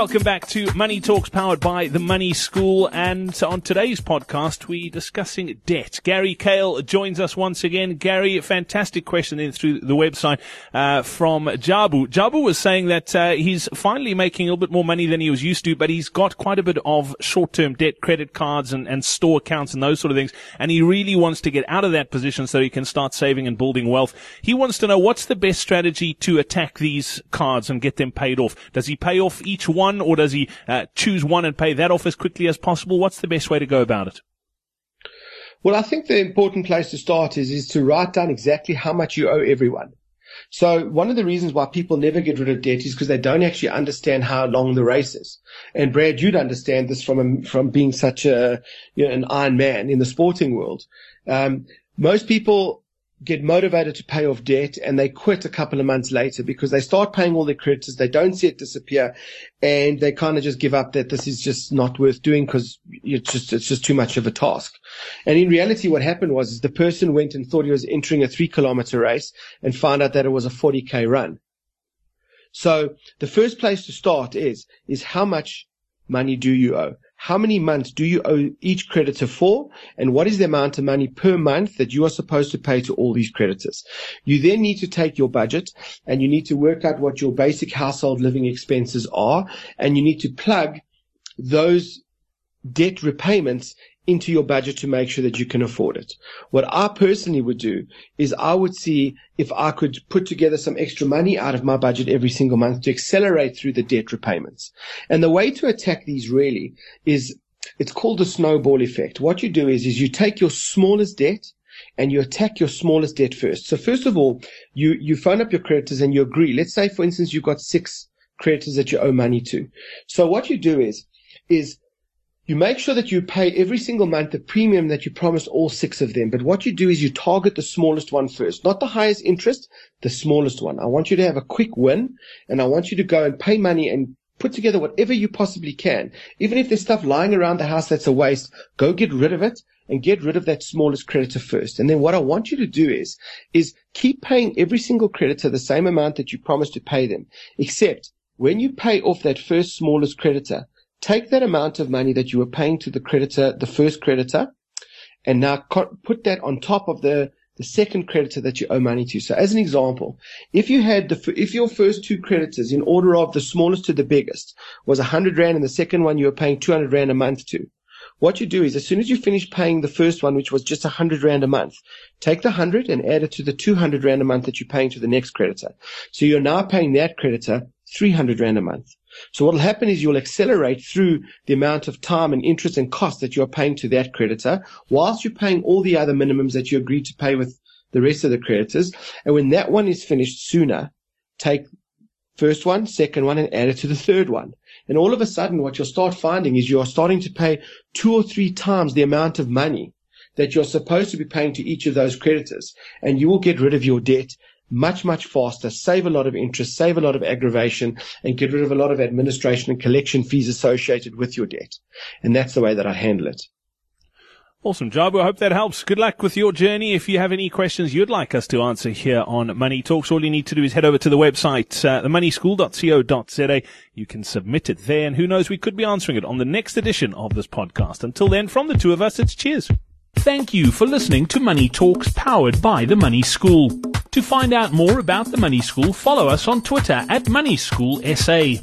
Welcome back to Money Talks powered by the Money School. And on today's podcast, we're discussing debt. Gary Kale joins us once again. Gary, fantastic question in through the website, uh, from Jabu. Jabu was saying that, uh, he's finally making a little bit more money than he was used to, but he's got quite a bit of short-term debt, credit cards and, and store accounts and those sort of things. And he really wants to get out of that position so he can start saving and building wealth. He wants to know what's the best strategy to attack these cards and get them paid off. Does he pay off each one? One, or does he uh, choose one and pay that off as quickly as possible? What's the best way to go about it? Well, I think the important place to start is is to write down exactly how much you owe everyone. So one of the reasons why people never get rid of debt is because they don't actually understand how long the race is. And Brad, you'd understand this from from being such a you know, an iron man in the sporting world. Um, most people get motivated to pay off debt and they quit a couple of months later because they start paying all their creditors. They don't see it disappear and they kind of just give up that this is just not worth doing because it's just, it's just too much of a task. And in reality, what happened was is the person went and thought he was entering a three kilometer race and found out that it was a 40k run. So the first place to start is, is how much money do you owe? How many months do you owe each creditor for, and what is the amount of money per month that you are supposed to pay to all these creditors. You then need to take your budget and you need to work out what your basic household living expenses are, and you need to plug those debt repayments into your budget to make sure that you can afford it. What I personally would do is I would see if I could put together some extra money out of my budget every single month to accelerate through the debt repayments. And the way to attack these really is it's called the snowball effect. What you do is, is you take your smallest debt and you attack your smallest debt first. So first of all, you, you phone up your creditors and you agree. Let's say, for instance, you've got six creditors that you owe money to. So what you do is, is you make sure that you pay every single month the premium that you promised all six of them. But what you do is you target the smallest one first, not the highest interest, the smallest one. I want you to have a quick win and I want you to go and pay money and put together whatever you possibly can. Even if there's stuff lying around the house that's a waste, go get rid of it and get rid of that smallest creditor first. And then what I want you to do is, is keep paying every single creditor the same amount that you promised to pay them, except when you pay off that first smallest creditor, take that amount of money that you were paying to the creditor, the first creditor, and now put that on top of the, the second creditor that you owe money to. So as an example, if you had the, if your first two creditors in order of the smallest to the biggest was a hundred rand and the second one you were paying 200 rand a month to, what you do is as soon as you finish paying the first one, which was just a hundred rand a month, take the hundred and add it to the 200 rand a month that you're paying to the next creditor. So you're now paying that creditor 300 rand a month. So what will happen is you'll accelerate through the amount of time and interest and cost that you're paying to that creditor whilst you're paying all the other minimums that you agreed to pay with the rest of the creditors. And when that one is finished sooner, take first one, second one, and add it to the third one. And all of a sudden, what you'll start finding is you're starting to pay two or three times the amount of money that you're supposed to be paying to each of those creditors. And you will get rid of your debt much, much faster, save a lot of interest, save a lot of aggravation, and get rid of a lot of administration and collection fees associated with your debt. And that's the way that I handle it. Awesome, Jabu. I hope that helps. Good luck with your journey. If you have any questions you'd like us to answer here on Money Talks, all you need to do is head over to the website, uh, themoneyschool.co.za. You can submit it there, and who knows, we could be answering it on the next edition of this podcast. Until then, from the two of us, it's cheers. Thank you for listening to Money Talks powered by the Money School. To find out more about the Money School, follow us on Twitter at Money School SA.